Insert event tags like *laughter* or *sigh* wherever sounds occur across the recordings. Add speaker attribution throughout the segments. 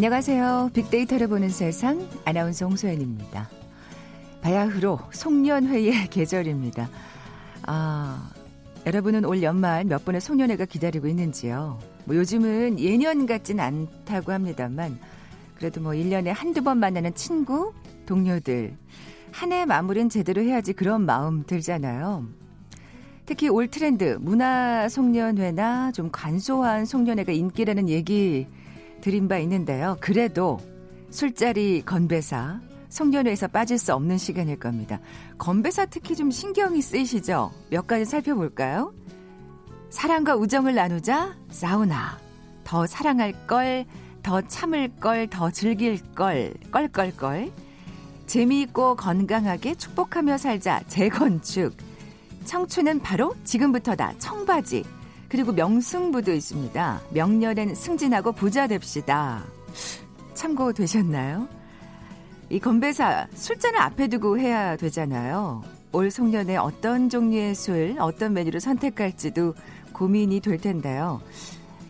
Speaker 1: 안녕하세요. 빅데이터를 보는 세상 아나운서 홍소연입니다. 바야흐로 송년회의 *laughs* 계절입니다. 아, 여러분은 올 연말 몇 번의 송년회가 기다리고 있는지요? 뭐 요즘은 예년 같진 않다고 합니다만 그래도 뭐 1년에 한두 번 만나는 친구, 동료들 한 해 마무리는 제대로 해야지 그런 마음 들잖아요. 특히 올 트렌드 문화 송년회나 좀 간소한 송년회가 인기라는 얘기 드린 바 있는데요. 그래도 술자리 건배사 송년회에서 빠질 수 없는 시간일 겁니다. 건배사 특히 좀 신경이 쓰이시죠? 몇 가지 살펴볼까요? 사랑과 우정을 나누자 사우나 더 사랑할 걸, 더 참을 걸, 더 즐길 걸, 껄껄껄 재미있고 건강하게 축복하며 살자 재건축 청춘은 바로 지금부터다 청바지 그리고 명승부도 있습니다. 명년엔 승진하고 부자 됩시다. 참고 되셨나요? 이 건배사 술잔을 앞에 두고 해야 되잖아요. 올 송년회 어떤 종류의 술, 어떤 메뉴를 선택할지도 고민이 될 텐데요.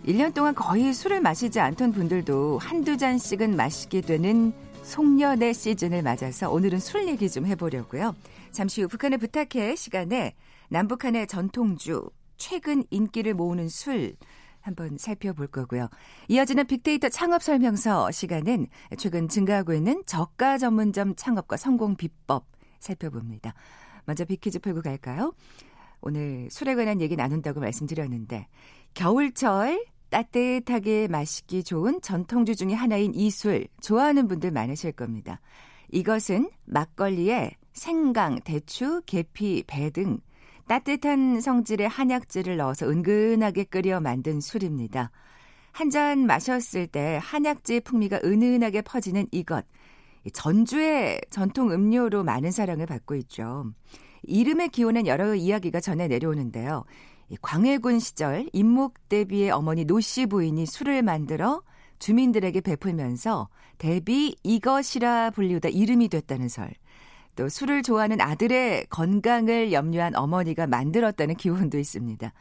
Speaker 1: 1년 동안 거의 술을 마시지 않던 분들도 한두 잔씩은 마시게 되는 송년회 시즌을 맞아서 오늘은 술 얘기 좀 해보려고요. 잠시 후 북한에 부탁해 시간에 남북한의 전통주, 최근 인기를 모으는 술 한번 살펴볼 거고요. 이어지는 빅데이터 창업 설명서 시간은 최근 증가하고 있는 저가 전문점 창업과 성공 비법 살펴봅니다. 먼저 빅퀴즈 풀고 갈까요? 오늘 술에 관한 얘기 나눈다고 말씀드렸는데 겨울철 따뜻하게 마시기 좋은 전통주 중의 하나인 이 술 좋아하는 분들 많으실 겁니다. 이것은 막걸리에 생강, 대추, 계피, 배 등 따뜻한 성질의 한약재를 넣어서 은근하게 끓여 만든 술입니다. 한 잔 마셨을 때 한약재 풍미가 은은하게 퍼지는 이것. 전주의 전통 음료로 많은 사랑을 받고 있죠. 이름의 기원은 여러 이야기가 전해 내려오는데요. 광해군 시절 임목대비의 어머니 노씨 부인이 술을 만들어 주민들에게 베풀면서 대비 이것이라 불리우다 이름이 됐다는 설. 또 술을 좋아하는 아들의 건강을 염려한 어머니가 만들었다는 기원도 있습니다.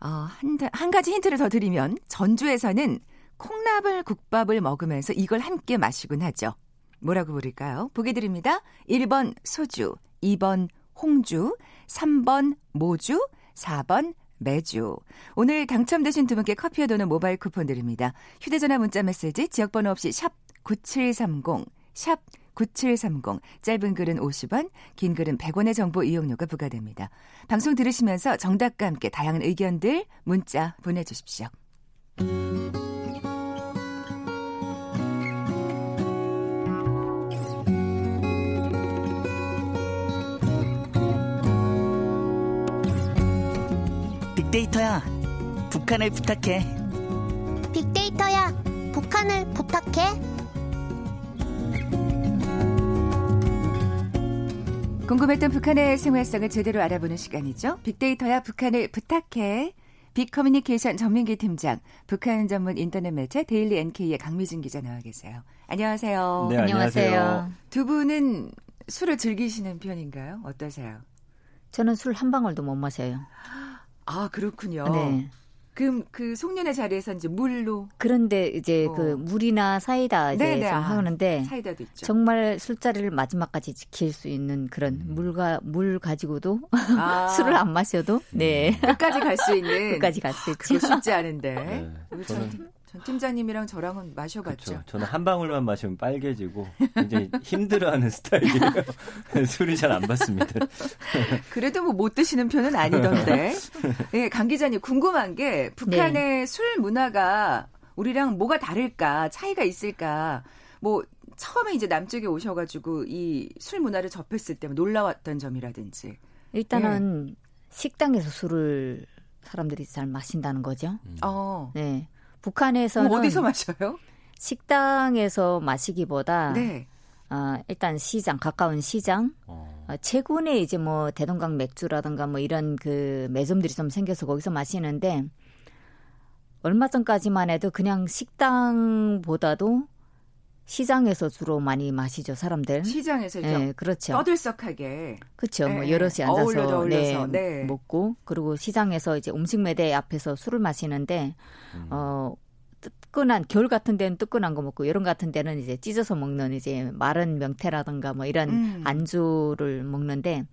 Speaker 1: 어, 한, 한 가지 힌트를 더 드리면 전주에서는 콩나물 국밥을 먹으면서 이걸 함께 마시곤 하죠. 뭐라고 부를까요? 보기 드립니다. 1번 소주, 2번 홍주, 3번 모주, 4번 매주. 오늘 당첨되신 두 분께 커피와 도는 모바일 쿠폰 드립니다. 휴대전화 문자 메시지 지역번호 없이 샵 9730, 샵 9730 짧은 글은 50원, 긴 글은 100원의 정보 이용료가 부과됩니다. 방송 들으시면서 정답과 함께 다양한 의견들 문자 보내 주십시오.
Speaker 2: 빅데이터야, 북한을 부탁해.
Speaker 3: 빅데이터야, 북한을 부탁해.
Speaker 1: 궁금했던 북한의 생활상을 제대로 알아보는 시간이죠. 빅데이터야 북한을 부탁해. 빅커뮤니케이션 전민기 팀장, 북한 전문 인터넷 매체 데일리 NK의 강미진 기자 나와 계세요. 안녕하세요.
Speaker 4: 네, 안녕하세요.
Speaker 1: 두 분은 술을 즐기시는 편인가요? 어떠세요?
Speaker 5: 저는 술 한 방울도 못 마셔요.
Speaker 1: 아, 그렇군요.
Speaker 5: 네.
Speaker 1: 그럼 그 송년회 자리에서 이제 물로
Speaker 5: 그런데 이제
Speaker 1: 어.
Speaker 5: 그 물이나 사이다 이제
Speaker 1: 네네,
Speaker 5: 좀
Speaker 1: 아,
Speaker 5: 하는데
Speaker 1: 사이다도 있죠.
Speaker 5: 정말 술자리를 마지막까지 지킬 수 있는 그런 물과 물 가지고도
Speaker 1: 아, *laughs*
Speaker 5: 술을 안 마셔도 네
Speaker 1: 끝까지 갈 수 있는
Speaker 5: 끝까지 갈 수 있죠.
Speaker 1: 그거 쉽지 않은데.
Speaker 4: 네, 저는-
Speaker 1: 전, 팀- 팀장님이랑 저랑은 마셔봤죠.
Speaker 4: 그렇죠. 저는 한 방울만 마시면 빨개지고 굉장히 힘들어하는 *laughs* 스타일이에요. *laughs* 술이 잘 안 받습니다. *laughs*
Speaker 1: 그래도 뭐 못 드시는 편은 아니던데. 네, 강 기자님 궁금한 게 북한의
Speaker 5: 네.
Speaker 1: 술 문화가 우리랑 뭐가 다를까, 차이가 있을까. 뭐 처음에 이제 남쪽에 오셔가지고 이 술 문화를 접했을 때 놀라웠던 점이라든지.
Speaker 5: 일단은 식당에서 술을 사람들이 잘 마신다는 거죠.
Speaker 1: 어.
Speaker 5: 네. 북한에서는
Speaker 1: 어디서 마셔요?
Speaker 5: 식당에서 마시기보다
Speaker 1: 네.
Speaker 5: 아, 일단 시장 가까운 시장
Speaker 4: 어,
Speaker 5: 어, 최근에 이제 뭐 대동강 맥주라든가 뭐 이런 그 매점들이 좀 생겨서 거기서 마시는데 얼마 전까지만 해도 그냥 식당보다도 시장에서 주로 많이 마시죠 사람들.
Speaker 1: 시장에서
Speaker 5: 네, 그렇죠.
Speaker 1: 떠들썩하게.
Speaker 5: 그렇죠. 뭐
Speaker 1: 예,
Speaker 5: 여럿이
Speaker 1: 예.
Speaker 5: 앉아서
Speaker 1: 어울려서, 어울려서.
Speaker 5: 네,
Speaker 1: 네.
Speaker 5: 먹고 그리고 시장에서 이제 음식 매대 앞에서 술을 마시는데
Speaker 4: 음.
Speaker 5: 어 뜨끈한 겨울 같은 데는 뜨끈한 거 먹고 여름 같은 데는 이제 찢어서 먹는 이제 마른 명태라든가 뭐 이런
Speaker 1: 음.
Speaker 5: 안주를 먹는데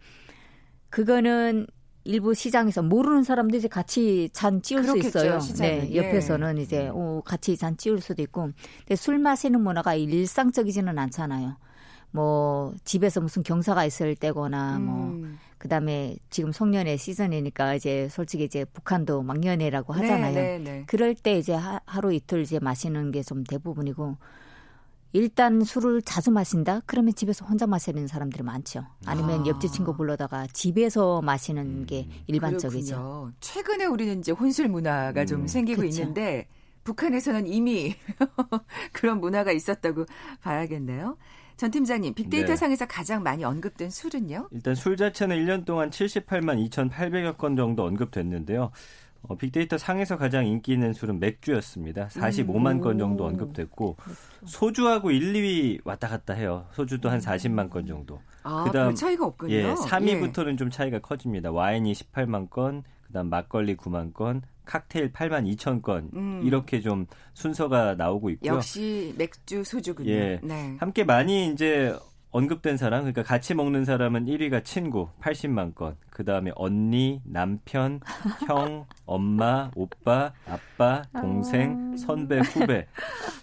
Speaker 5: 그거는 일부 시장에서 모르는 사람도 이제 같이 잔 찌울
Speaker 1: 그렇겠죠,
Speaker 5: 수 있어요.
Speaker 1: 시장은.
Speaker 5: 네,
Speaker 1: 예.
Speaker 5: 옆에서는 이제 어, 같이 잔 찌울 수도 있고. 근데 술 마시는 문화가 일상적이지는 않잖아요. 뭐 집에서 무슨 경사가 있을 때거나 뭐
Speaker 1: 음.
Speaker 5: 그다음에 지금 송년회 시즌이니까 이제 솔직히 이제 북한도 막년회라고 하잖아요.
Speaker 1: 네, 네, 네.
Speaker 5: 그럴 때 이제 하, 하루 이틀 이제 마시는 게 좀 대부분이고 일단 술을 자주 마신다? 그러면 집에서 혼자 마시는 사람들이 많죠. 아니면
Speaker 1: 아.
Speaker 5: 옆집 친구 불러다가 집에서 마시는 게 일반적이죠.
Speaker 1: 그렇군요. 최근에 우리는 이제 혼술 문화가 좀
Speaker 4: 음.
Speaker 1: 생기고
Speaker 5: 그쵸.
Speaker 1: 있는데 북한에서는 이미 *laughs* 그런 문화가 있었다고 봐야겠네요. 전 팀장님, 빅데이터
Speaker 4: 네.
Speaker 1: 상에서 가장 많이 언급된 술은요?
Speaker 4: 일단 술 자체는 1년 동안 78만 2,800여 건 정도 언급됐는데요. 어, 빅데이터 상에서 가장 인기 있는 술은 맥주였습니다. 45만 건 정도
Speaker 5: 오.
Speaker 4: 언급됐고 소주하고 1, 2위 왔다 갔다 해요. 소주도 한 40만 건 정도.
Speaker 1: 아,
Speaker 4: 그다음-
Speaker 1: 별 차이가 없군요.
Speaker 4: 예, 3위부터는 좀 차이가 커집니다. 와인이 18만 건, 그다음 막걸리 9만 건, 칵테일 8만 2천 건
Speaker 1: 음.
Speaker 4: 이렇게 좀 순서가 나오고
Speaker 1: 예.
Speaker 4: 있고요.
Speaker 1: 역시 맥주, 소주군요.
Speaker 4: 예.
Speaker 1: 네.
Speaker 4: 함께 많이 이제 언급된 사람, 그러니까 같이 먹는 사람은 1위가 친구 80만 건, 그 다음에 언니, 남편, 형, *laughs* 엄마, 오빠, 아빠, 동생, 선배, 후배.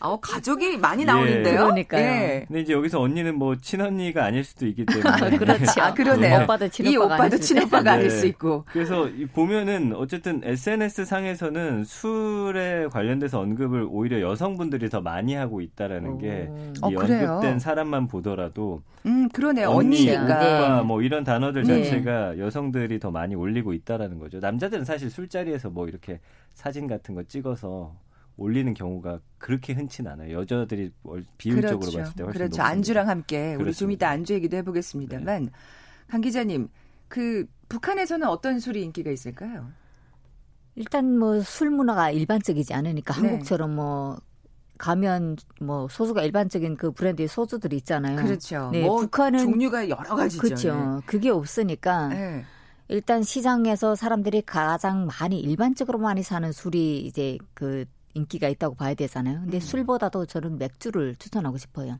Speaker 1: 아, 가족이 많이
Speaker 4: 예.
Speaker 1: 나오는데요.
Speaker 5: 그러니까요.
Speaker 1: 예.
Speaker 4: 근데 이제 여기서 언니는 뭐 친언니가 아닐 수도 있기 *laughs* 때문에.
Speaker 5: 그렇죠.
Speaker 1: 아, 그러네요.
Speaker 5: 오빠도
Speaker 1: 이
Speaker 5: 친오빠가
Speaker 1: 오빠도
Speaker 5: 아닐 수도
Speaker 1: 친오빠가
Speaker 4: 네.
Speaker 1: 아닐 수 있고.
Speaker 4: 그래서 이 보면은 어쨌든 SNS 상에서는 술에 관련돼서 언급을 오히려 여성분들이 더 많이 하고 있다라는 게
Speaker 1: 어,
Speaker 4: 이
Speaker 1: 그래요?
Speaker 4: 언급된 사람만 보더라도
Speaker 1: 음, 그러네요.
Speaker 4: 언니,
Speaker 1: 언니니까.
Speaker 4: 오빠 뭐 이런 단어들
Speaker 5: 네.
Speaker 4: 자체가 여성 들이 더 많이 올리고 있다라는 거죠. 남자들은 사실 술자리에서 뭐 이렇게 사진 같은 거 찍어서 올리는 경우가 그렇게 흔치는 않아요. 여자들이 월- 비율적으로
Speaker 1: 그렇죠.
Speaker 4: 봤을 때 훨씬
Speaker 1: 그렇죠.
Speaker 4: 높습니다.
Speaker 1: 안주랑 함께 우리 좀
Speaker 4: 그렇습니다.
Speaker 1: 이따 안주 얘기도 해보겠습니다만 강 기자님 그 북한에서는 어떤 술이 인기가 있을까요?
Speaker 5: 일단 뭐 술 문화가 일반적이지 않으니까
Speaker 1: 네.
Speaker 5: 한국처럼 뭐 가면 뭐 소주가 일반적인 그 브랜드의 소주들이 있잖아요.
Speaker 1: 그렇죠.
Speaker 5: 네,
Speaker 1: 뭐
Speaker 5: 북한은
Speaker 1: 종류가 여러 가지죠.
Speaker 5: 그렇죠. 그게 없으니까
Speaker 1: 네.
Speaker 5: 일단 시장에서 사람들이 가장 많이 일반적으로 많이 사는 술이 이제 그 인기가 있다고 봐야 되잖아요. 근데
Speaker 1: 음.
Speaker 5: 술보다도 저는 맥주를 추천하고 싶어요.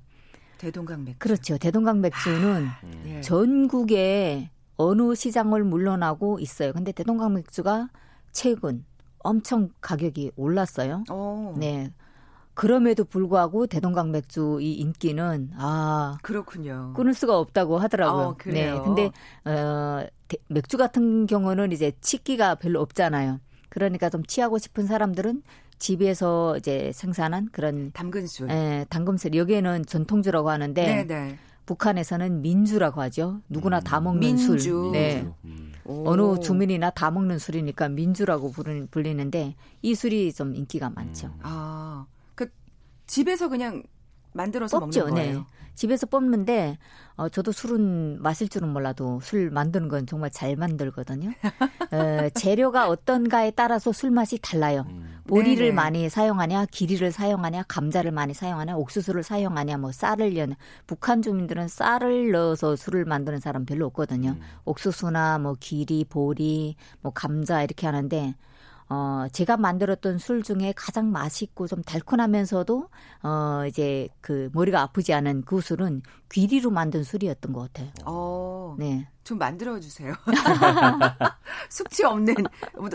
Speaker 1: 대동강 맥주.
Speaker 5: 그렇죠. 대동강 맥주는
Speaker 4: 음.
Speaker 1: 예.
Speaker 5: 전국에 어느 시장을 물러나고 있어요. 근데 대동강 맥주가 최근 엄청 가격이 올랐어요.
Speaker 1: 어,
Speaker 5: 네. 그럼에도 불구하고 대동강 맥주 이 인기는 아
Speaker 1: 그렇군요.
Speaker 5: 끊을 수가 없다고 하더라고요.
Speaker 1: 어, 그래요?
Speaker 5: 네. 근데 어 대- 맥주 같은 경우는 이제 치기가 별로 없잖아요. 그러니까 좀 취하고 싶은 사람들은 집에서 이제 생산한 그런
Speaker 1: 담근술.
Speaker 5: 에, 당금술 여기에는 전통주라고 하는데
Speaker 1: 네, 네.
Speaker 5: 북한에서는 민주라고 하죠. 누구나 다 먹는
Speaker 1: 민주.
Speaker 5: 술. 네.
Speaker 4: 음.
Speaker 1: 오.
Speaker 5: 어느 주민이나 다 먹는 술이니까 민주라고 부르- 불리는데 이 술이 좀 인기가 많죠.
Speaker 4: 음.
Speaker 1: 아, 그 집에서 그냥 만들어서
Speaker 5: 뽑죠,
Speaker 1: 먹는 거예요.
Speaker 5: 네. 집에서 뽑는데 어, 저도 술은 마실 줄은 몰라도 술 만드는 건 정말 잘 만들거든요. 어, *laughs* 재료가 어떤가에 따라서 술 맛이 달라요.
Speaker 4: 음.
Speaker 5: 보리를
Speaker 1: 네네.
Speaker 5: 많이 사용하냐, 기리를 사용하냐, 감자를 많이 사용하냐, 옥수수를 사용하냐, 뭐 쌀을 연. 북한 주민들은 쌀을 넣어서 술을 만드는 사람 별로 없거든요.
Speaker 4: 음.
Speaker 5: 옥수수나 뭐 기리, 보리, 뭐 감자 이렇게 하는데 어 제가 만들었던 술 중에 가장 맛있고 좀 달콤하면서도 어 이제 그 머리가 아프지 않은 그 술은 귀리로 만든 술이었던 것 같아요.
Speaker 1: 어,
Speaker 5: 네.
Speaker 1: 좀 만들어 주세요. *laughs* 숙취 없는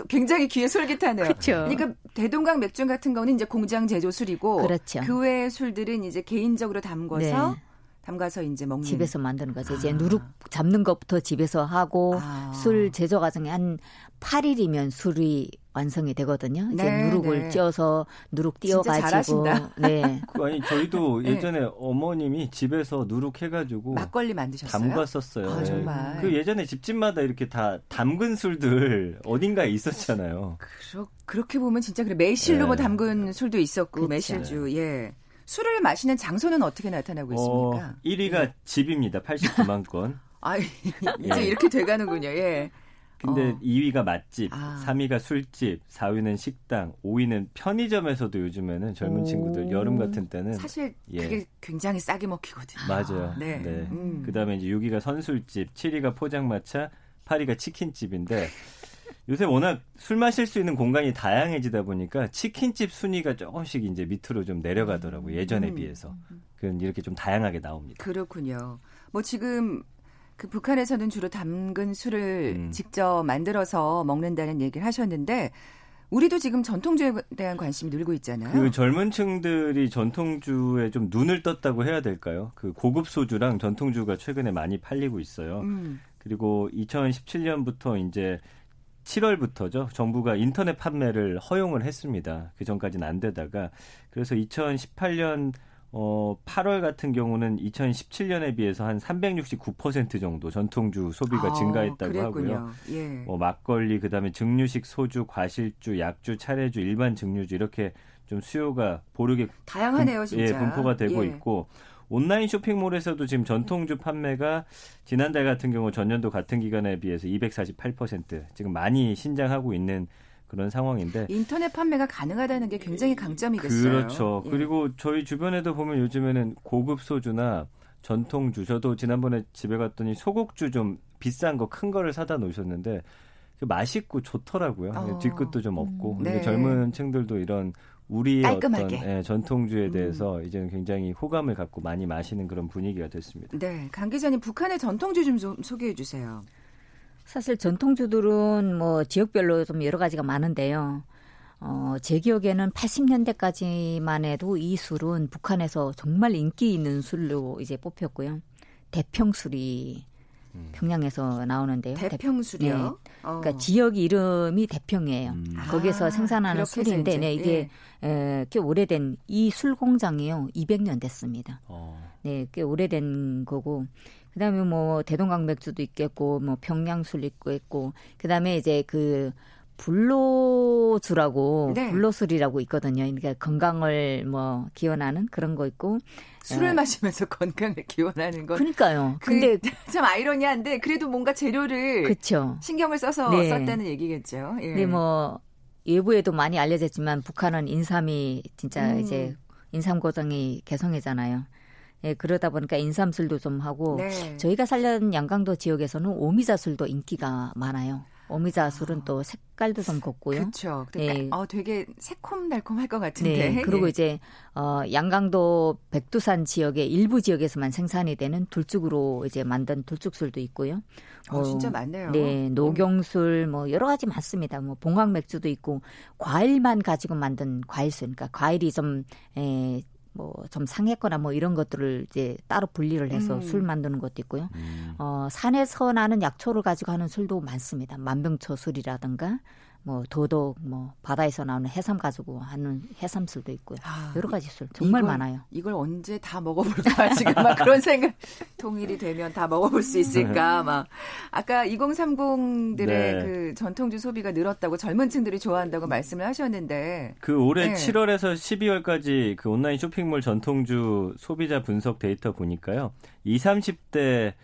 Speaker 1: 굉장히 귀에 솔깃하네요.
Speaker 5: 그렇죠.
Speaker 1: 그러니까 대동강 맥주 같은 거는 이제 공장 제조 술이고
Speaker 5: 그렇죠.
Speaker 1: 그 외의 술들은 이제 개인적으로 담궈서
Speaker 5: 네.
Speaker 1: 담가서 이제 먹는
Speaker 5: 집에서 만드는 거죠. 이제
Speaker 1: 아.
Speaker 5: 누룩 잡는 것부터 집에서 하고
Speaker 1: 아.
Speaker 5: 술 제조 과정에 한 8일이면 술이 완성이 되거든요. 이제
Speaker 1: 네,
Speaker 5: 누룩을
Speaker 1: 네.
Speaker 5: 쪄서 누룩 띄어가지고. 네.
Speaker 4: 그 *laughs* 아니 저희도
Speaker 1: 네.
Speaker 4: 예전에 어머님이 집에서 누룩 해가지고
Speaker 1: 막걸리 만드셨어요?
Speaker 4: 담갔었어요.
Speaker 1: 아,
Speaker 4: 예.
Speaker 1: 정말.
Speaker 4: 그 예전에 집집마다 이렇게 다 담근 술들 어딘가에 있었잖아요.
Speaker 1: 그렇, 그렇게 보면 진짜 그래 매실로
Speaker 4: 네.
Speaker 1: 뭐 담근 술도 있었고
Speaker 5: 그쵸.
Speaker 1: 매실주 예 술을 마시는 장소는 어떻게 나타나고 있습니까?
Speaker 4: 어, 1위가 집입니다. 89만 건. *laughs*
Speaker 1: 아 이제
Speaker 4: 예.
Speaker 1: 이렇게 돼가는군요. 예.
Speaker 4: 근데
Speaker 1: 어.
Speaker 4: 2위가 맛집,
Speaker 1: 아.
Speaker 4: 3위가 술집, 4위는 식당, 5위는 편의점에서도 요즘에는 젊은
Speaker 5: 오.
Speaker 4: 친구들 여름 같은 때는
Speaker 1: 사실
Speaker 4: 예.
Speaker 1: 그게 굉장히 싸게 먹히거든요.
Speaker 4: 맞아요.
Speaker 1: 네. 음.
Speaker 4: 그다음에 이제 6위가 선술집, 7위가 포장마차, 8위가 치킨집인데 *laughs* 요새 워낙 술 마실 수 있는 공간이 다양해지다 보니까 치킨집 순위가 조금씩 이제 밑으로 좀 내려가더라고요. 예전에
Speaker 1: 음.
Speaker 4: 비해서. 그건 이렇게 좀 다양하게 나옵니다.
Speaker 1: 그렇군요. 뭐 지금 그 북한에서는 주로 담근 술을
Speaker 4: 음.
Speaker 1: 직접 만들어서 먹는다는 얘기를 하셨는데 우리도 지금 전통주에 대한 관심이 늘고 있잖아요.
Speaker 4: 그 젊은 층들이 전통주에 좀 눈을 떴다고 해야 될까요? 그 고급 소주랑 전통주가 최근에 많이 팔리고 있어요.
Speaker 1: 음.
Speaker 4: 그리고 2017년부터 이제 7월부터죠. 정부가 인터넷 판매를 허용을 했습니다. 그 전까지는 안 되다가 그래서 2018년 어 8월 같은 경우는 2017년에 비해서 한 369% 정도 전통주 소비가
Speaker 1: 아,
Speaker 4: 증가했다고
Speaker 1: 그랬군요.
Speaker 4: 하고요.
Speaker 1: 예.
Speaker 4: 뭐 막걸리 그다음에 증류식 소주, 과실주, 약주, 차례주, 일반 증류주 이렇게 좀 수요가 보르게
Speaker 1: 다양하네요,
Speaker 4: 분-
Speaker 1: 진짜.
Speaker 4: 예, 분포가 되고
Speaker 1: 예.
Speaker 4: 있고 온라인 쇼핑몰에서도 지금 전통주 판매가 지난달 같은 경우 전년도 같은 기간에 비해서 248% 지금 많이 신장하고 있는 그런 상황인데
Speaker 1: 인터넷 판매가 가능하다는 게 굉장히 강점이겠어요.
Speaker 4: 그렇죠.
Speaker 1: 예.
Speaker 4: 그리고 저희 주변에도 보면 요즘에는 고급 소주나 전통주 저도 지난번에 집에 갔더니 소곡주 좀 비싼 거 큰 거를 사다 놓으셨는데 그 맛있고 좋더라고요.
Speaker 1: 어.
Speaker 4: 뒤끝도 좀 없고
Speaker 1: 음, 네.
Speaker 4: 젊은 층들도 이런 우리의
Speaker 1: 깔끔하게.
Speaker 4: 어떤 예, 전통주에
Speaker 1: 음.
Speaker 4: 대해서 이제는 굉장히 호감을 갖고 많이 마시는 그런 분위기가 됐습니다.
Speaker 1: 네, 강 기자님 북한의 전통주 좀 소- 소개해 주세요.
Speaker 5: 사실 전통주들은 뭐 지역별로 좀 여러 가지가 많은데요. 어, 제 기억에는 80년대까지만 해도 이 술은 북한에서 정말 인기 있는 술로 이제 뽑혔고요. 대평술이
Speaker 4: 음.
Speaker 5: 평양에서 나오는데요.
Speaker 1: 대평술이요.
Speaker 5: 네.
Speaker 1: 어.
Speaker 5: 그러니까 지역 이름이 대평이에요.
Speaker 4: 음.
Speaker 5: 거기서
Speaker 1: 아,
Speaker 5: 생산하는 술인데 네, 이게 에, 꽤 오래된 이 술 공장이요. 200년 됐습니다.
Speaker 4: 어.
Speaker 5: 네, 꽤 오래된 거고. 그다음에 뭐 대동강 맥주도 있겠고 뭐 평양술 있고 있고 그다음에 이제 그 불로주라고
Speaker 1: 네.
Speaker 5: 불로술이라고 있거든요. 그러니까 건강을 뭐 기원하는 그런 거 있고.
Speaker 1: 술을
Speaker 5: 어,
Speaker 1: 마시면서 *laughs* 건강을 기원하는 건
Speaker 5: 그러니까요.
Speaker 1: 그,
Speaker 5: 근데 *laughs*
Speaker 1: 참 아이러니한데 그래도 뭔가 재료를
Speaker 5: 그렇죠.
Speaker 1: 신경을 써서
Speaker 5: 네.
Speaker 1: 썼다는 얘기겠죠. 예.
Speaker 5: 근데 뭐 외부에도 많이 알려졌지만 북한은 인삼이 진짜
Speaker 1: 음.
Speaker 5: 이제 인삼 고장이 개성이잖아요. 예, 그러다 보니까 인삼술도 좀 하고
Speaker 1: 네.
Speaker 5: 저희가 살던 양강도 지역에서는 오미자술도 인기가 많아요. 오미자 술은 또 색깔도 좀 곱고요.
Speaker 1: 그렇죠.
Speaker 5: 예.
Speaker 1: 어, 되게 새콤달콤할 것 같은데.
Speaker 5: 네. 그리고
Speaker 1: 예.
Speaker 5: 이제 어 양강도 백두산 지역의 일부 지역에서만 생산이 되는 둘죽으로 이제 만든 둘죽술도 있고요.
Speaker 1: 어, 진짜 많네요.
Speaker 5: 네, 녹용술 뭐 여러 가지 많습니다. 뭐 봉황 맥주도 있고 과일만 가지고 만든 과일술, 그러니까 과일이 좀 에, 뭐 좀 상했거나 뭐 이런 것들을 이제 따로 분리를 해서
Speaker 1: 음.
Speaker 5: 술 만드는 것도 있고요.
Speaker 4: 음.
Speaker 5: 어, 산에서 나는 약초를 가지고 하는 술도 많습니다. 만병초 술이라든가 뭐 도덕 뭐 바다에서 나오는 해삼 가지고 하는 해삼술도 있고요.
Speaker 1: 아,
Speaker 5: 여러 가지 술 정말
Speaker 1: 이걸-
Speaker 5: 많아요.
Speaker 1: 이걸 언제 다 먹어볼까 *laughs* 지금 막 그런 생각 통일이 되면 다 먹어볼 수 있을까 막 아까 2030들의
Speaker 4: 네.
Speaker 1: 그 전통주 소비가 늘었다고 젊은층들이 좋아한다고 말씀을 하셨는데
Speaker 4: 그 올해
Speaker 1: 네.
Speaker 4: 7월에서 12월까지 그 온라인 쇼핑몰 전통주 소비자 분석 데이터 보니까요. 20, 30대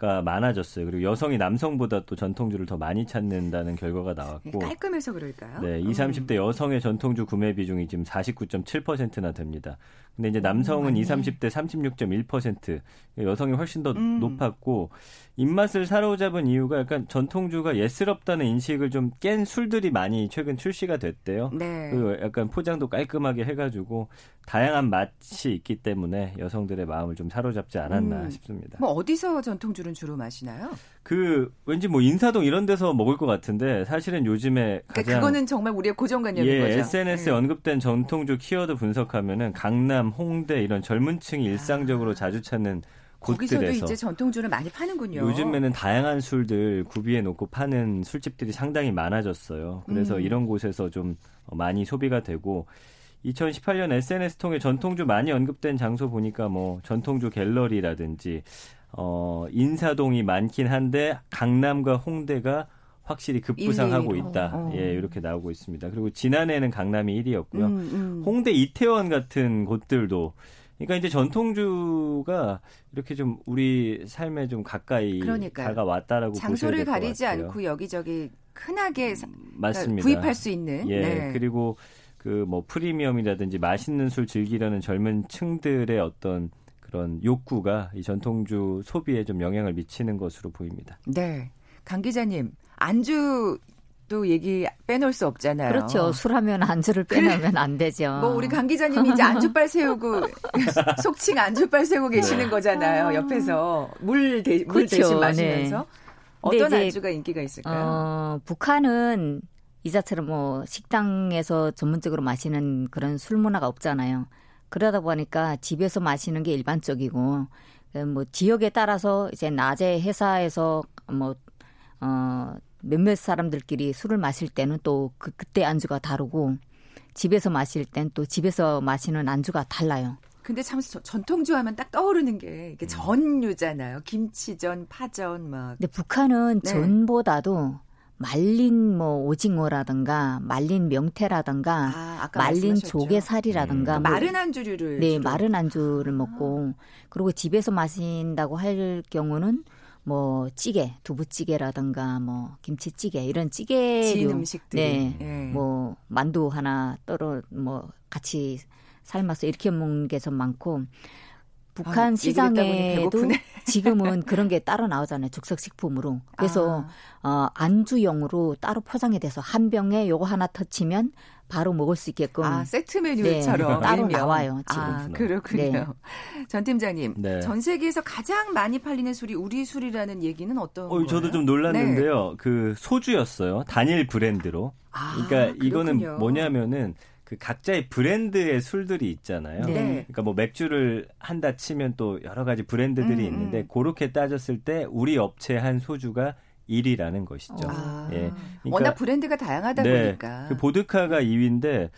Speaker 4: 가 많아졌어요. 그리고 여성이 남성보다 또 전통주를 더 많이 찾는다는 결과가 나왔고
Speaker 1: 깔끔해서 그럴까요?
Speaker 4: 네, 20,
Speaker 1: 음.
Speaker 4: 30대 여성의 전통주 구매 비중이 지금 49.7%나 됩니다. 근데 이제 남성은
Speaker 1: 많네.
Speaker 4: 20, 30대 36.1%, 여성이 훨씬 더
Speaker 1: 음.
Speaker 4: 높았고 입맛을 사로잡은 이유가 약간 전통주가 예스럽다는 인식을 좀 깬 술들이 많이 최근 출시가 됐대요.
Speaker 1: 네.
Speaker 4: 그리고 약간 포장도 깔끔하게 해가지고 다양한 맛이 있기 때문에 여성들의 마음을 좀 사로잡지 않았나
Speaker 1: 음.
Speaker 4: 싶습니다.
Speaker 1: 뭐 어디서 전통주 는 주로 마시나요?
Speaker 4: 그 왠지 뭐 인사동 이런 데서 먹을 것 같은데 사실은 요즘에
Speaker 1: 그러니까 그거는 정말 우리의 고정관념인
Speaker 4: 예,
Speaker 1: 거죠.
Speaker 4: SNS에
Speaker 1: 네.
Speaker 4: 언급된 전통주 키워드 분석하면은 강남, 홍대 이런 젊은 층이 일상적으로 자주 찾는
Speaker 1: 아. 거기서도
Speaker 4: 곳들에서
Speaker 1: 이제 전통주를 많이 파는군요.
Speaker 4: 요즘에는 다양한 술들 구비해 놓고 파는 술집들이 상당히 많아졌어요. 그래서
Speaker 1: 음.
Speaker 4: 이런 곳에서 좀 많이 소비가 되고 2018년 SNS 통해 전통주 많이 언급된 장소 보니까 뭐 전통주 갤러리라든지 어 인사동이 많긴 한데 강남과 홍대가 확실히 급부상하고. 있다.
Speaker 1: 어.
Speaker 4: 예, 이렇게 나오고 있습니다. 그리고 지난해에는 강남이 1위였고요.
Speaker 1: 음, 음.
Speaker 4: 홍대 이태원 같은 곳들도 그러니까 이제 전통주가 이렇게 좀 우리 삶에 좀 가까이
Speaker 1: 그러니까요.
Speaker 4: 다가왔다라고
Speaker 1: 장소를 가리지. 않고 여기저기 흔하게 사-
Speaker 4: 맞습니다.
Speaker 1: 구입할 수 있는.
Speaker 4: 예.
Speaker 1: 네.
Speaker 4: 그리고 그 뭐 프리미엄이라든지 맛있는 술 즐기려는 젊은 층들의 어떤 그런 욕구가 이 전통주 소비에 좀 영향을 미치는 것으로 보입니다.
Speaker 1: 네. 강 기자님, 안주 또 얘기 빼놓을 수 없잖아요.
Speaker 5: 그렇죠. 술하면 안주를 빼놓으면 안 되죠. *laughs*
Speaker 1: 뭐 우리 강 기자님이 이제 안주빨 세우고 *laughs* 속칭 안주빨 세우고 계시는 거잖아요. 옆에서 물, 대, 물
Speaker 5: 그렇죠.
Speaker 1: 대신 마시면서
Speaker 5: 네.
Speaker 1: 어떤
Speaker 5: 이제,
Speaker 1: 안주가 인기가 있을까요?
Speaker 5: 어, 북한은 이자처럼 뭐 식당에서 전문적으로 마시는 그런 술 문화가 없잖아요. 그러다 보니까 집에서 마시는 게 일반적이고 뭐 지역에 따라서 이제 낮에 회사에서 뭐 어, 몇몇 사람들끼리 술을 마실 때는 또 그, 그때 안주가 다르고 집에서 마실 땐 또 집에서 마시는 안주가 달라요.
Speaker 1: 근데 참 저- 전통주 하면 딱 떠오르는 게
Speaker 5: 음.
Speaker 1: 이게 전류잖아요. 김치전, 파전 막.
Speaker 5: 근데 북한은
Speaker 1: 네.
Speaker 5: 전보다도 말린 뭐 오징어라든가 말린 명태라든가
Speaker 1: 아,
Speaker 5: 말린
Speaker 1: 말씀하셨죠.
Speaker 5: 조개살이라든가
Speaker 4: 음.
Speaker 5: 뭐
Speaker 1: 마른 안주류를
Speaker 5: 네,
Speaker 1: 주로.
Speaker 5: 마른 안주를 먹고 그리고 집에서 마신다고 할 경우는 뭐 찌개, 두부찌개라든가 뭐 김치찌개 이런 찌개류
Speaker 1: 진 음식들이.
Speaker 5: 네.
Speaker 1: 예.
Speaker 5: 뭐 만두 하나 떨어 뭐 같이 삶아서 이렇게 먹는 게 좀 많고 북한
Speaker 1: 아,
Speaker 5: 시장에도. *laughs* 지금은 그런 게 따로 나오잖아요. 즉석식품으로. 그래서 어, 안주용으로 따로 포장이 돼서 한 병에 요거 하나 터치면 바로 먹을 수 있게끔
Speaker 1: 아, 세트 메뉴처럼
Speaker 5: 네, 따로
Speaker 1: 일명.
Speaker 5: 나와요, 지금.
Speaker 1: 아, 그렇군요.
Speaker 5: 네.
Speaker 1: 전 팀장님,
Speaker 4: 네.
Speaker 1: 전 세계에서 가장 많이 팔리는 술이 우리 술이라는 얘기는 어떤
Speaker 4: 어,
Speaker 1: 거예요?
Speaker 4: 저도 좀 놀랐는데요. 그 소주였어요. 단일 브랜드로.
Speaker 1: 아,
Speaker 4: 그러니까 이거는
Speaker 1: 그렇군요.
Speaker 4: 뭐냐면은 그 각자의 브랜드의 술들이 있잖아요.
Speaker 5: 네.
Speaker 1: 네.
Speaker 4: 그러니까 뭐 맥주를 한다 치면 또 여러 가지 브랜드들이
Speaker 1: 음,
Speaker 4: 있는데
Speaker 1: 음.
Speaker 4: 그렇게 따졌을 때 우리 업체 한 소주가 1위라는 것이죠.
Speaker 1: 아,
Speaker 4: 예. 그러니까
Speaker 1: 워낙 브랜드가 다양하다
Speaker 4: 네,
Speaker 1: 보니까.
Speaker 4: 그 보드카가 2위인데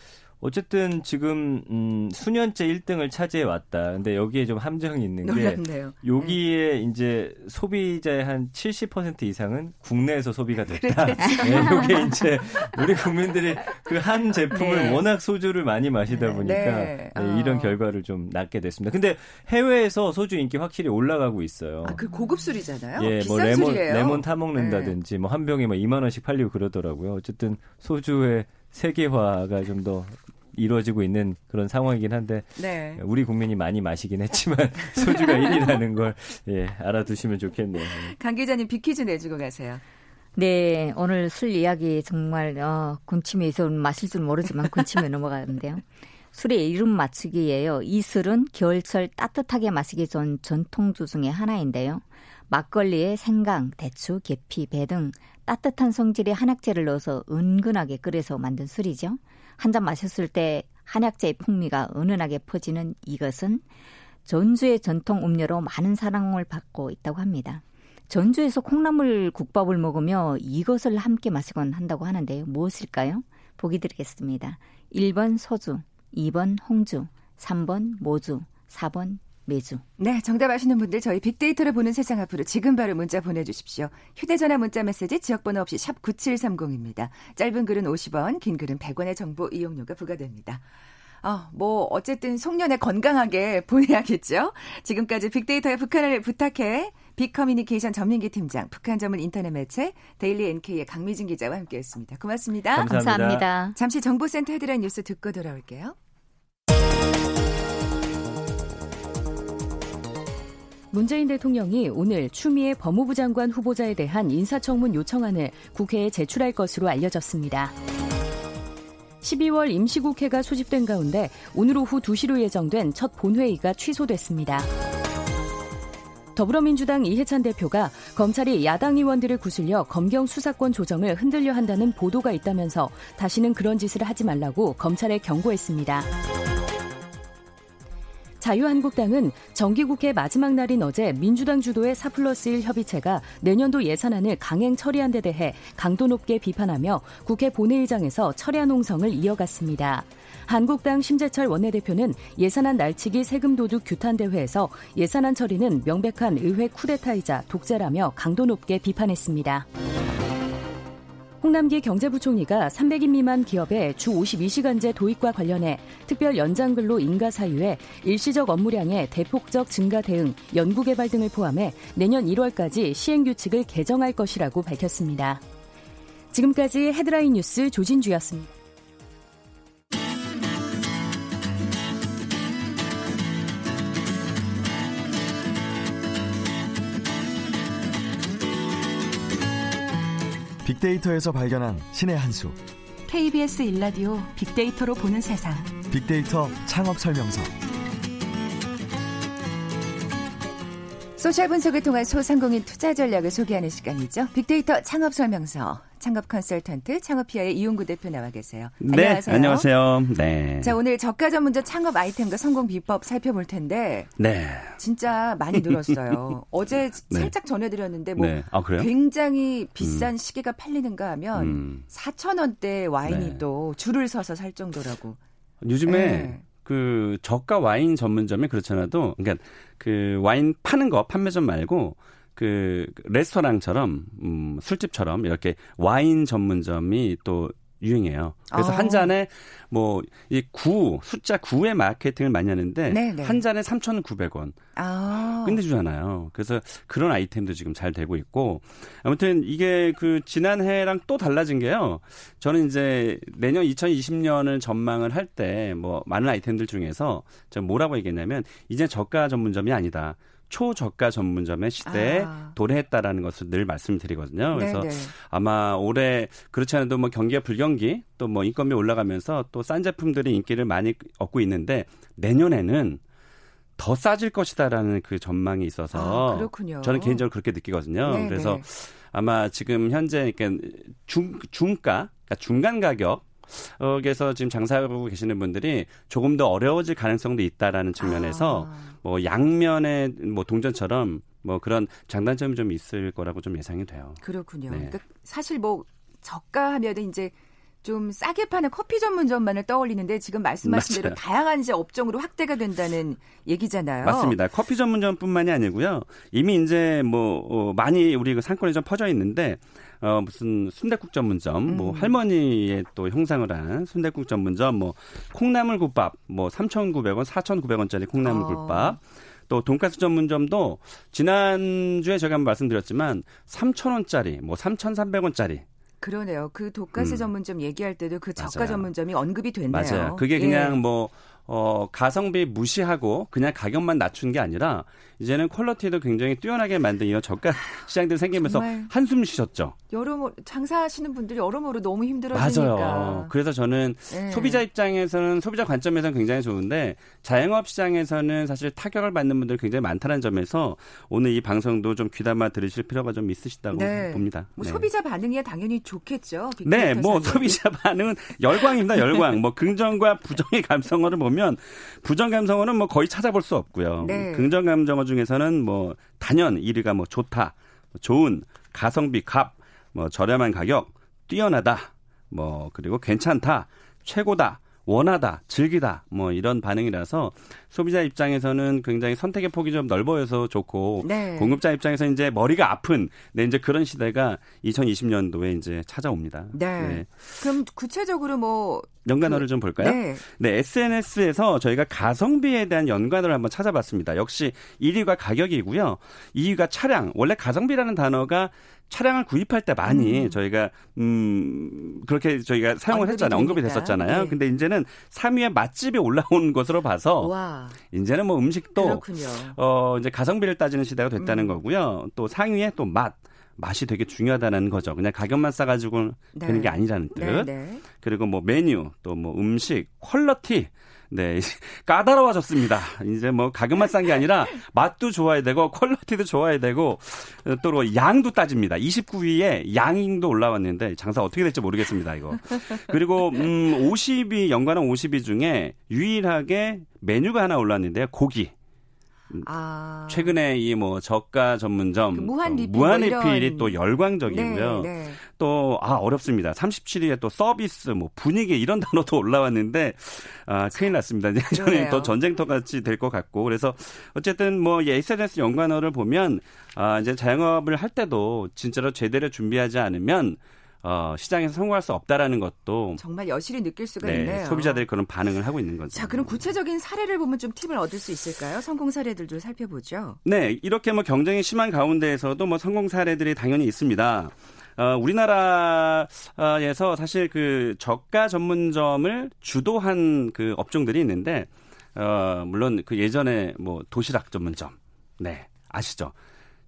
Speaker 4: 어쨌든 지금 음, 수년째 1등을 차지해 왔다. 근데 여기에 좀 함정이 있는 게
Speaker 1: 놀랍네요.
Speaker 4: 여기에 이제 소비자의 한 70% 이상은 국내에서 소비가 됐다. *laughs* 네, 이게 이제 우리 국민들이 그 한 제품을
Speaker 1: 네.
Speaker 4: 워낙 소주를 많이 마시다
Speaker 1: 네.
Speaker 4: 보니까
Speaker 1: 네.
Speaker 4: 네, 이런
Speaker 1: 어.
Speaker 4: 결과를 좀 낳게 됐습니다. 근데 해외에서 소주 인기 확실히 올라가고 있어요.
Speaker 1: 아, 그 고급 술이잖아요.
Speaker 4: 예, 뭐 레몬
Speaker 1: 술이에요. 네.
Speaker 4: 레몬 타 먹는다든지 뭐 한 병에 뭐 2만 원씩 팔리고 그러더라고요. 어쨌든 소주의 세계화가 좀 더 이루어지고 있는 그런 상황이긴 한데
Speaker 1: 네.
Speaker 4: 우리 국민이 많이 마시긴 했지만 *laughs* 소주가 1위라는 걸 예, 알아두시면 좋겠네요.
Speaker 1: 강 기자님 비키즈 내주고 가세요.
Speaker 5: 네, 오늘 술 이야기 정말 어, 군침이 있어 마실 줄 모르지만 군침에 넘어가는데요. 술의 이름 맞추기예요. 이 술은 겨울철 따뜻하게 마시기 좋은 전통주 중의 하나인데요. 막걸리에 생강, 대추, 계피, 배 등 따뜻한 성질의 한약재를 넣어서 은근하게 끓여서 만든 술이죠. 한 잔 마셨을 때 한약재의 풍미가 은은하게 퍼지는 이것은 전주의 전통 음료로 많은 사랑을 받고 있다고 합니다. 전주에서 콩나물 국밥을 먹으며 이것을 함께 마시곤 한다고 하는데요. 무엇일까요? 보기 드리겠습니다. 1번 소주, 2번 홍주, 3번 모주, 4번 매주.
Speaker 1: 네, 정답 아시는 분들 저희 빅데이터를 보는 세상 앞으로 지금 바로 문자 보내주십시오. 휴대전화 문자 메시지 지역번호 없이 샵 9730입니다. 짧은 글은 50원, 긴 글은 100원의 정보 이용료가 부과됩니다. 아, 뭐 어쨌든 송년회 건강하게 *laughs* 보내야겠죠. 지금까지 빅데이터야 북한을 부탁해 빅커뮤니케이션 전민기 팀장, 북한 전문 인터넷 매체 데일리 NK의 강미진 기자와 함께했습니다. 고맙습니다.
Speaker 4: 감사합니다.
Speaker 5: 감사합니다.
Speaker 1: 잠시 정보센터 헤드라인 뉴스 듣고 돌아올게요.
Speaker 6: 문재인 대통령이 오늘 추미애 법무부 장관 후보자에 대한 인사청문 요청안을 국회에 제출할 것으로 알려졌습니다. 12월 임시국회가 소집된 가운데 오늘 오후 2시로 예정된 첫 본회의가 취소됐습니다. 더불어민주당 이해찬 대표가 검찰이 야당 의원들을 구슬려 검경 수사권 조정을 흔들려 한다는 보도가 있다면서 다시는 그런 짓을 하지 말라고 검찰에 경고했습니다. 자유한국당은 정기국회 마지막 날인 어제 민주당 주도의 4 플러스 1 협의체가 내년도 예산안을 강행 처리한 데 대해 강도 높게 비판하며 국회 본회의장에서 철야 농성을 이어갔습니다. 한국당 심재철 원내대표는 예산안 날치기 세금 도둑 규탄 대회에서 예산안 처리는 명백한 의회 쿠데타이자 독재라며 강도 높게 비판했습니다. 홍남기 경제부총리가 300인 미만 기업의 주 52시간제 도입과 관련해 특별 연장근로 인가 사유에 일시적 업무량의 대폭적 증가 대응, 연구개발 등을 포함해 내년 1월까지 시행규칙을 개정할 것이라고 밝혔습니다. 지금까지 헤드라인 뉴스 조진주였습니다.
Speaker 7: 빅데이터에서 발견한 신의 한 수.
Speaker 8: KBS 일라디오 빅데이터로 보는 세상.
Speaker 7: 빅데이터 창업 설명서.
Speaker 1: 소셜 분석을 통한 소상공인 투자 전략을 소개하는 시간이죠. 빅데이터 창업 설명서. 창업 컨설턴트 창업피아의 이용구 대표 나와 계세요.
Speaker 9: 네,
Speaker 1: 안녕하세요.
Speaker 9: 안녕하세요. 네.
Speaker 1: 자, 오늘 저가 전문점 창업 아이템과 성공 비법 살펴볼 텐데
Speaker 9: 네.
Speaker 1: 진짜 많이 늘었어요. *laughs* 어제
Speaker 9: 네.
Speaker 1: 살짝 전해드렸는데 뭐
Speaker 9: 네. 아?
Speaker 1: 굉장히 비싼 시계가 팔리는가 하면
Speaker 9: 음.
Speaker 1: 4천 원대 와인이
Speaker 9: 네.
Speaker 1: 또 줄을 서서 살 정도라고.
Speaker 9: 요즘에
Speaker 1: 네.
Speaker 9: 그 저가 와인 전문점이 그렇잖아도 그러니까 그 와인 파는 거 판매점 말고 그 레스토랑처럼 음 술집처럼 이렇게 와인 전문점이 또 유행해요. 그래서
Speaker 1: 아.
Speaker 9: 한 잔에 뭐 이 구 숫자 9의 마케팅을 많이 하는데
Speaker 1: 네, 네.
Speaker 9: 한 잔에 3,900원.
Speaker 1: 아.
Speaker 9: 끝내주잖아요. 그래서 그런 아이템도 지금 잘 되고 있고 아무튼 이게 그 지난해랑 또 달라진 게요. 저는 이제 내년 2020년을 전망을 할 때 뭐 많은 아이템들 중에서 제가 뭐라고 얘기했냐면 이제 저가 전문점이 아니다. 초저가 전문점의 시대에
Speaker 1: 아.
Speaker 9: 도래했다라는 것을 늘 말씀드리거든요. 그래서
Speaker 1: 네네.
Speaker 9: 아마 올해 그렇지 않아도 뭐 경기가 불경기 또 뭐 인건비 올라가면서 또 싼 제품들이 인기를 많이 얻고 있는데 내년에는 더 싸질 것이다라는 그 전망이 있어서
Speaker 1: 아.
Speaker 9: 저는 개인적으로 그렇게 느끼거든요.
Speaker 1: 네네.
Speaker 9: 그래서 아마 지금 현재 그러니까 중 중가 그러니까 중간 가격 어에서 지금 장사하고 계시는 분들이 조금 더 어려워질 가능성도 있다라는 측면에서
Speaker 1: 아.
Speaker 9: 뭐 양면의 뭐 동전처럼 뭐 그런 장단점이 좀 있을 거라고 좀 예상이 돼요.
Speaker 1: 그렇군요.
Speaker 9: 네.
Speaker 1: 그러니까 사실 뭐 저가 하면은 이제 좀 싸게 파는 커피 전문점만을 떠올리는데 지금 말씀하신 대로
Speaker 9: 맞아요.
Speaker 1: 다양한 이제 업종으로 확대가 된다는 얘기잖아요.
Speaker 9: 맞습니다. 커피 전문점뿐만이 아니고요. 이미 이제 뭐 어, 많이 우리 그 상권에 좀 퍼져 있는데 어 무슨 순대국 전문점, 뭐
Speaker 1: 음.
Speaker 9: 할머니의 또 형상을 한 순대국 전문점, 뭐 콩나물국밥, 뭐 3,900원, 4,900원짜리 콩나물국밥.
Speaker 1: 어.
Speaker 9: 또 돈가스 전문점도 지난주에 제가 한번 말씀드렸지만 3,000원짜리, 뭐 3,300원짜리
Speaker 1: 그러네요. 그 독가스
Speaker 9: 음.
Speaker 1: 전문점 얘기할 때도 그 저가
Speaker 9: 맞아요.
Speaker 1: 전문점이 언급이 됐네요.
Speaker 9: 맞아요. 그게
Speaker 1: 예.
Speaker 9: 그냥 뭐, 어, 가성비 무시하고 그냥 가격만 낮춘 게 아니라 이제는 퀄리티도 굉장히 뛰어나게 만든 이런 저가 *laughs* 시장들이 생기면서. 한숨 쉬셨죠.
Speaker 1: 여러모로 장사하시는 분들이 여러모로 너무 힘들어지니까.
Speaker 9: 맞아요. 그래서 저는
Speaker 1: 예.
Speaker 9: 소비자 입장에서는 소비자 관점에서는 굉장히 좋은데 자영업 시장에서는 사실 타격을 받는 분들이 굉장히 많다는 점에서 오늘 이 방송도 좀 귀담아 들으실 필요가 좀 있으시다고
Speaker 1: 네.
Speaker 9: 봅니다.
Speaker 1: 뭐
Speaker 9: 네.
Speaker 1: 소비자 반응이야 당연히 좋겠죠.
Speaker 9: 네, 뭐 소비자 반응은 열광입니다, 열광. 뭐 긍정과 부정의 감성어를 보면 부정 감성어는 뭐 거의 찾아볼 수 없고요.
Speaker 1: 네.
Speaker 9: 긍정 감성어 중에서는 뭐 단연 1위가 뭐 좋다, 좋은, 가성비 값, 뭐 저렴한 가격, 뛰어나다, 뭐 그리고 괜찮다, 최고다. 원하다, 즐기다, 뭐 이런 반응이라서 소비자 입장에서는 굉장히 선택의 폭이 좀 넓어져서 좋고
Speaker 1: 네.
Speaker 9: 공급자 입장에서 이제 머리가 아픈 네, 이제 그런 시대가 2020년도에 이제 찾아옵니다.
Speaker 1: 네. 그럼 구체적으로 뭐
Speaker 9: 연관어를 좀 볼까요?
Speaker 1: 네.
Speaker 9: 네, SNS에서 저희가 가성비에 대한 연관어를 한번 찾아봤습니다. 역시 1위가 가격이고요. 2위가 차량. 원래 가성비라는 단어가 차량을 구입할 때 많이
Speaker 1: 음.
Speaker 9: 저희가 음 그렇게 저희가 사용을
Speaker 1: 언급이
Speaker 9: 했잖아요. 언급이
Speaker 1: 되니까.
Speaker 9: 됐었잖아요.
Speaker 1: 네.
Speaker 9: 근데 이제는 3위에 맛집이 올라온 것으로 봐서
Speaker 1: 와
Speaker 9: 이제는 뭐 음식도
Speaker 1: 그렇군요.
Speaker 9: 어 이제 가성비를 따지는 시대가 됐다는
Speaker 1: 음.
Speaker 9: 거고요. 또 상위에 또 맛. 맛이 되게 중요하다는 거죠. 그냥 가격만 싸가지고
Speaker 1: 네.
Speaker 9: 되는 게 아니라는 뜻.
Speaker 1: 네, 네.
Speaker 9: 그리고 뭐 메뉴, 또 뭐 음식, 퀄러티. 네, 까다로워졌습니다. 이제 뭐 가격만 싼 게 아니라 맛도 좋아야 되고 퀄러티도 좋아야 되고 또 양도 따집니다. 29위에 양도 올라왔는데 장사 어떻게 될지 모르겠습니다, 이거. 그리고 음 50위 연관한 50위 중에 유일하게 메뉴가 하나 올랐는데요. 고기.
Speaker 1: 아
Speaker 9: 최근에 이 뭐 저가 전문점
Speaker 1: 그 무한 리필
Speaker 9: 무한
Speaker 1: 뭐
Speaker 9: 리필이
Speaker 1: 이런-
Speaker 9: 또 열광적이고요.
Speaker 1: 네, 네.
Speaker 9: 또, 아, 어렵습니다. 37위에 또 서비스, 뭐, 분위기 이런 *laughs* 단어도 올라왔는데, 아, 큰일 났습니다. 이제 *laughs* 저는. 또 전쟁터 같이 될 것 같고. 그래서 어쨌든 뭐, 이 SNS 연관어를 보면, 아, 이제 자영업을 할 때도 진짜로 제대로 준비하지 않으면, 어, 시장에서 성공할 수 없다라는 것도,
Speaker 1: 정말 여실히 느낄 수가
Speaker 9: 네,
Speaker 1: 있네요.
Speaker 9: 소비자들이 그런 반응을 하고 있는 거죠.
Speaker 1: 자, 그럼 구체적인 사례를 보면 좀 팁을 얻을 수 있을까요? 성공 사례들도 살펴보죠.
Speaker 9: 네, 이렇게 뭐 경쟁이 심한 가운데에서도 뭐 성공 사례들이 당연히 있습니다. 어, 우리나라에서 사실 그 저가 전문점을 주도한 그 업종들이 있는데, 어, 물론 그 예전에 뭐 도시락 전문점, 네, 아시죠?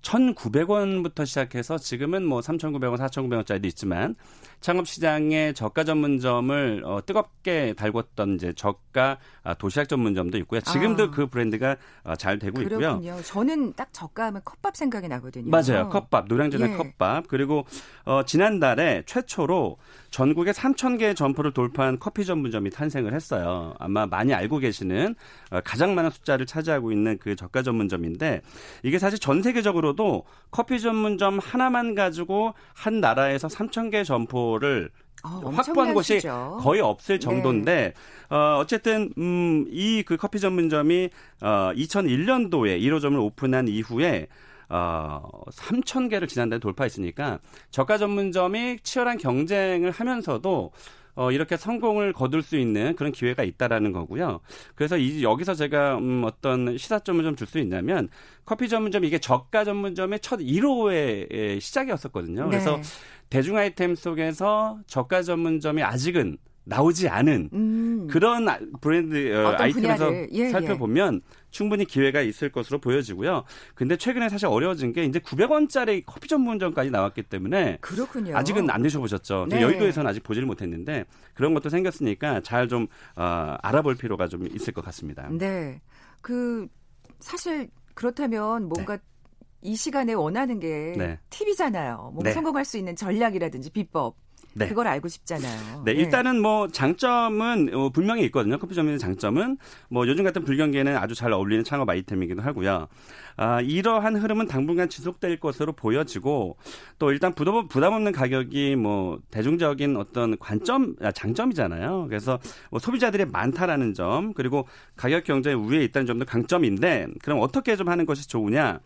Speaker 9: 1,900원부터 시작해서 지금은 뭐 3,900원, 4,900원짜리도 있지만 창업 시장의 저가 전문점을 어, 뜨겁게 달궜던 이제 저가 아, 도시락 전문점도 있고요. 지금도
Speaker 1: 아.
Speaker 9: 그 브랜드가 어, 잘 되고 있고요.
Speaker 1: 그렇군요. 저는 딱 저가 하면 컵밥 생각이 나거든요.
Speaker 9: 맞아요. 컵밥, 노량진의
Speaker 1: 예.
Speaker 9: 컵밥. 그리고 어, 지난달에 최초로 전국에 3,000개의 점포를 돌파한 커피 전문점이 탄생을 했어요. 아마 많이 알고 계시는 어, 가장 많은 숫자를 차지하고 있는 그 저가 전문점인데 이게 사실 전 세계적으로 도 커피 전문점 하나만 가지고 한 나라에서 3,000개 점포를
Speaker 1: 아,
Speaker 9: 확보한 곳이. 거의 없을 정도인데 어 어쨌든 음 이 그 커피 전문점이 어 2001년도에 1호점을 오픈한 이후에 어 3,000개를 지난달에 돌파했으니까 저가 전문점이 치열한 경쟁을 하면서도 어, 이렇게 성공을 거둘 수 있는 그런 기회가 있다라는 거고요. 그래서 이, 여기서 제가 음, 어떤 시사점을 좀 줄 수 있냐면 커피 전문점 이게 저가 전문점의 첫 1호의 시작이었었거든요. 그래서
Speaker 1: 네.
Speaker 9: 대중 아이템 속에서 저가 전문점이 아직은 나오지 않은
Speaker 1: 음.
Speaker 9: 그런 아- 브랜드 어, 아이템에서
Speaker 1: 분야를, 예,
Speaker 9: 살펴보면 충분히 기회가 있을 것으로 보여지고요. 근데 최근에 사실 어려워진 게 이제 900원짜리 커피 전문점까지 나왔기 때문에
Speaker 1: 그렇군요.
Speaker 9: 아직은 안 드셔보셨죠.
Speaker 1: 네.
Speaker 9: 여의도에서는 아직 보지를 못했는데 그런 것도 생겼으니까 잘좀 어, 알아볼 필요가 좀 있을 것 같습니다.
Speaker 1: 네. 그 사실 그렇다면 뭔가 이 시간에 원하는 게
Speaker 9: 네.
Speaker 1: 팁이잖아요. 뭔가
Speaker 9: 네.
Speaker 1: 성공할 수 있는 전략이라든지 비법.
Speaker 9: 네.
Speaker 1: 그걸 알고 싶잖아요.
Speaker 9: 네, 일단은 뭐 장점은 어, 분명히 있거든요. 커피점의 장점은 뭐 요즘 같은 불경기에는 아주 잘 어울리는 창업 아이템이기도 하고요. 아, 이러한 흐름은 당분간 지속될 것으로 보여지고 또 일단 부담, 부담 없는 가격이 뭐 대중적인 어떤 관점, 아, 장점이잖아요. 그래서 뭐 소비자들이 많다라는 점 그리고 가격 경쟁 우위에 있다는 점도 강점인데 그럼 어떻게 좀 하는 것이 좋으냐?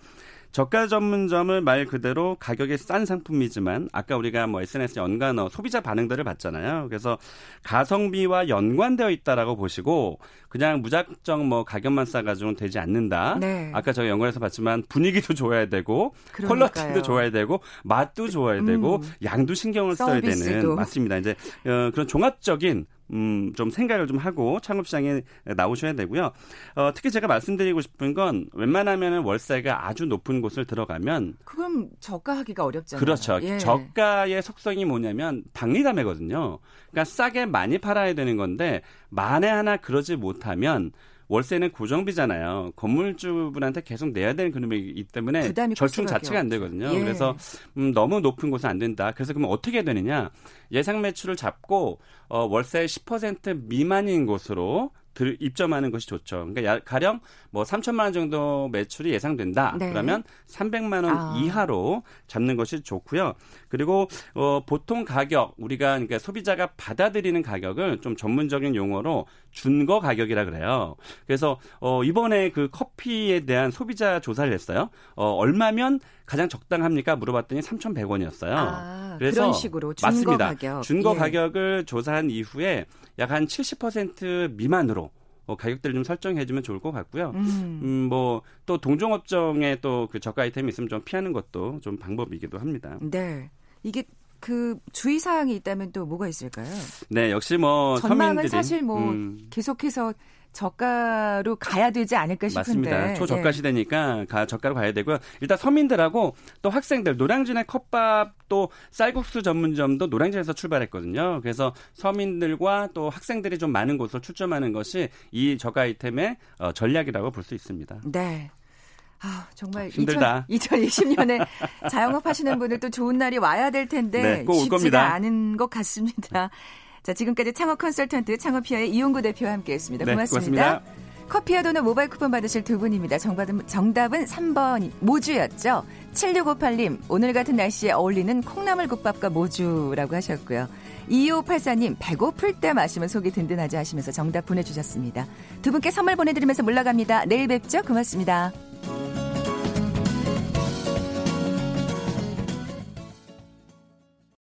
Speaker 9: 저가 전문점을 말 그대로 가격이 싼 상품이지만 아까 우리가 뭐 SNS 연관어 소비자 반응들을 봤잖아요. 그래서 가성비와 연관되어 있다라고 보시고 그냥 무작정 뭐 가격만 싸가지고는 되지 않는다.
Speaker 1: 네.
Speaker 9: 아까 저희 연관에서 봤지만 분위기도 좋아야 되고
Speaker 1: 그러니까요.
Speaker 9: 퀄러티도 좋아야 되고 맛도 좋아야 되고
Speaker 1: 음.
Speaker 9: 양도 신경을 써야
Speaker 1: 서비스도.
Speaker 9: 되는 맞습니다. 이제 어, 그런 종합적인 음, 좀 생각을 좀 하고 창업시장에 나오셔야 되고요. 어, 특히 제가 말씀드리고 싶은 건 웬만하면 월세가 아주 높은 곳을 들어가면
Speaker 1: 그럼 저가하기가 어렵잖아요.
Speaker 9: 그렇죠.
Speaker 1: 예.
Speaker 9: 저가의 속성이 뭐냐면 박리담회거든요. 그러니까 싸게 많이 팔아야 되는 건데 만에 하나 그러지 못 하면 월세는 고정비잖아요. 건물주분한테 계속 내야 되는 금액이기 때문에 절충 자체가 안. 되거든요.
Speaker 1: 예.
Speaker 9: 그래서 음, 너무 높은 곳은 안 된다. 그래서 그러면 어떻게 되느냐? 예상 매출을 잡고 어, 월세 10% 미만인 곳으로 들, 입점하는 것이 좋죠. 그러니까 야- 가령 뭐 3천만 원 정도 매출이 예상된다.
Speaker 1: 네.
Speaker 9: 그러면 300만 원
Speaker 1: 아.
Speaker 9: 이하로 잡는 것이 좋고요. 그리고 어, 보통 가격 우리가 그러니까 소비자가 받아들이는 가격을 좀 전문적인 용어로 준거 가격이라 그래요. 그래서 어, 이번에 그 커피에 대한 소비자 조사를 했어요. 어, 얼마면 가장 적당합니까? 물어봤더니 3,100원이었어요.
Speaker 1: 아,
Speaker 9: 그래서
Speaker 1: 그런 식으로 준거
Speaker 9: 맞습니다.
Speaker 1: 가격.
Speaker 9: 준거
Speaker 1: 예.
Speaker 9: 가격을 조사한 이후에 약 한 70% 미만으로 어, 가격대를 좀 설정해주면 좋을 것 같고요.
Speaker 1: 음.
Speaker 9: 음, 뭐, 또 동종업종에 또 그 저가 아이템이 있으면 좀 피하는 것도 좀 방법이기도 합니다.
Speaker 1: 네. 이게 그 주의 사항이 있다면 또 뭐가 있을까요?
Speaker 9: 네, 역시 뭐
Speaker 1: 전망은
Speaker 9: 서민들이
Speaker 1: 사실 뭐
Speaker 9: 음,
Speaker 1: 계속해서 저가로 가야 되지 않을까 싶은데.
Speaker 9: 맞습니다. 초저가
Speaker 1: 예.
Speaker 9: 시대니까 가, 저가로 가야 되고요. 일단 서민들하고 또 학생들 노량진의 컵밥 또 쌀국수 전문점도 노량진에서 출발했거든요. 그래서 서민들과 또 학생들이 좀 많은 곳으로 출점하는 것이 이 저가 아이템의 어, 전략이라고 볼 수 있습니다.
Speaker 1: 네. 아, 정말
Speaker 9: 힘들다.
Speaker 1: 2020, 년에 *laughs* 자영업 하시는 분들 또 좋은 날이 와야 될 텐데
Speaker 9: 네, 꼭올
Speaker 1: 쉽지가
Speaker 9: 겁니다.
Speaker 1: 않은 것 같습니다. 자, 지금까지 창업 컨설턴트 창업피아의 이용구 대표와 함께했습니다.
Speaker 9: 네,
Speaker 1: 고맙습니다.
Speaker 9: 고맙습니다.
Speaker 1: 커피와 도넛 모바일 쿠폰 받으실 두 분입니다. 정답은, 정답은 3번 모주였죠. 7658님, 오늘 같은 날씨에 어울리는 콩나물국밥과 모주라고 하셨고요. 2584님, 배고플 때 마시면 속이 든든하지 하시면서 정답 보내주셨습니다. 두 분께 선물 보내드리면서 물러갑니다. 내일 뵙죠. 고맙습니다.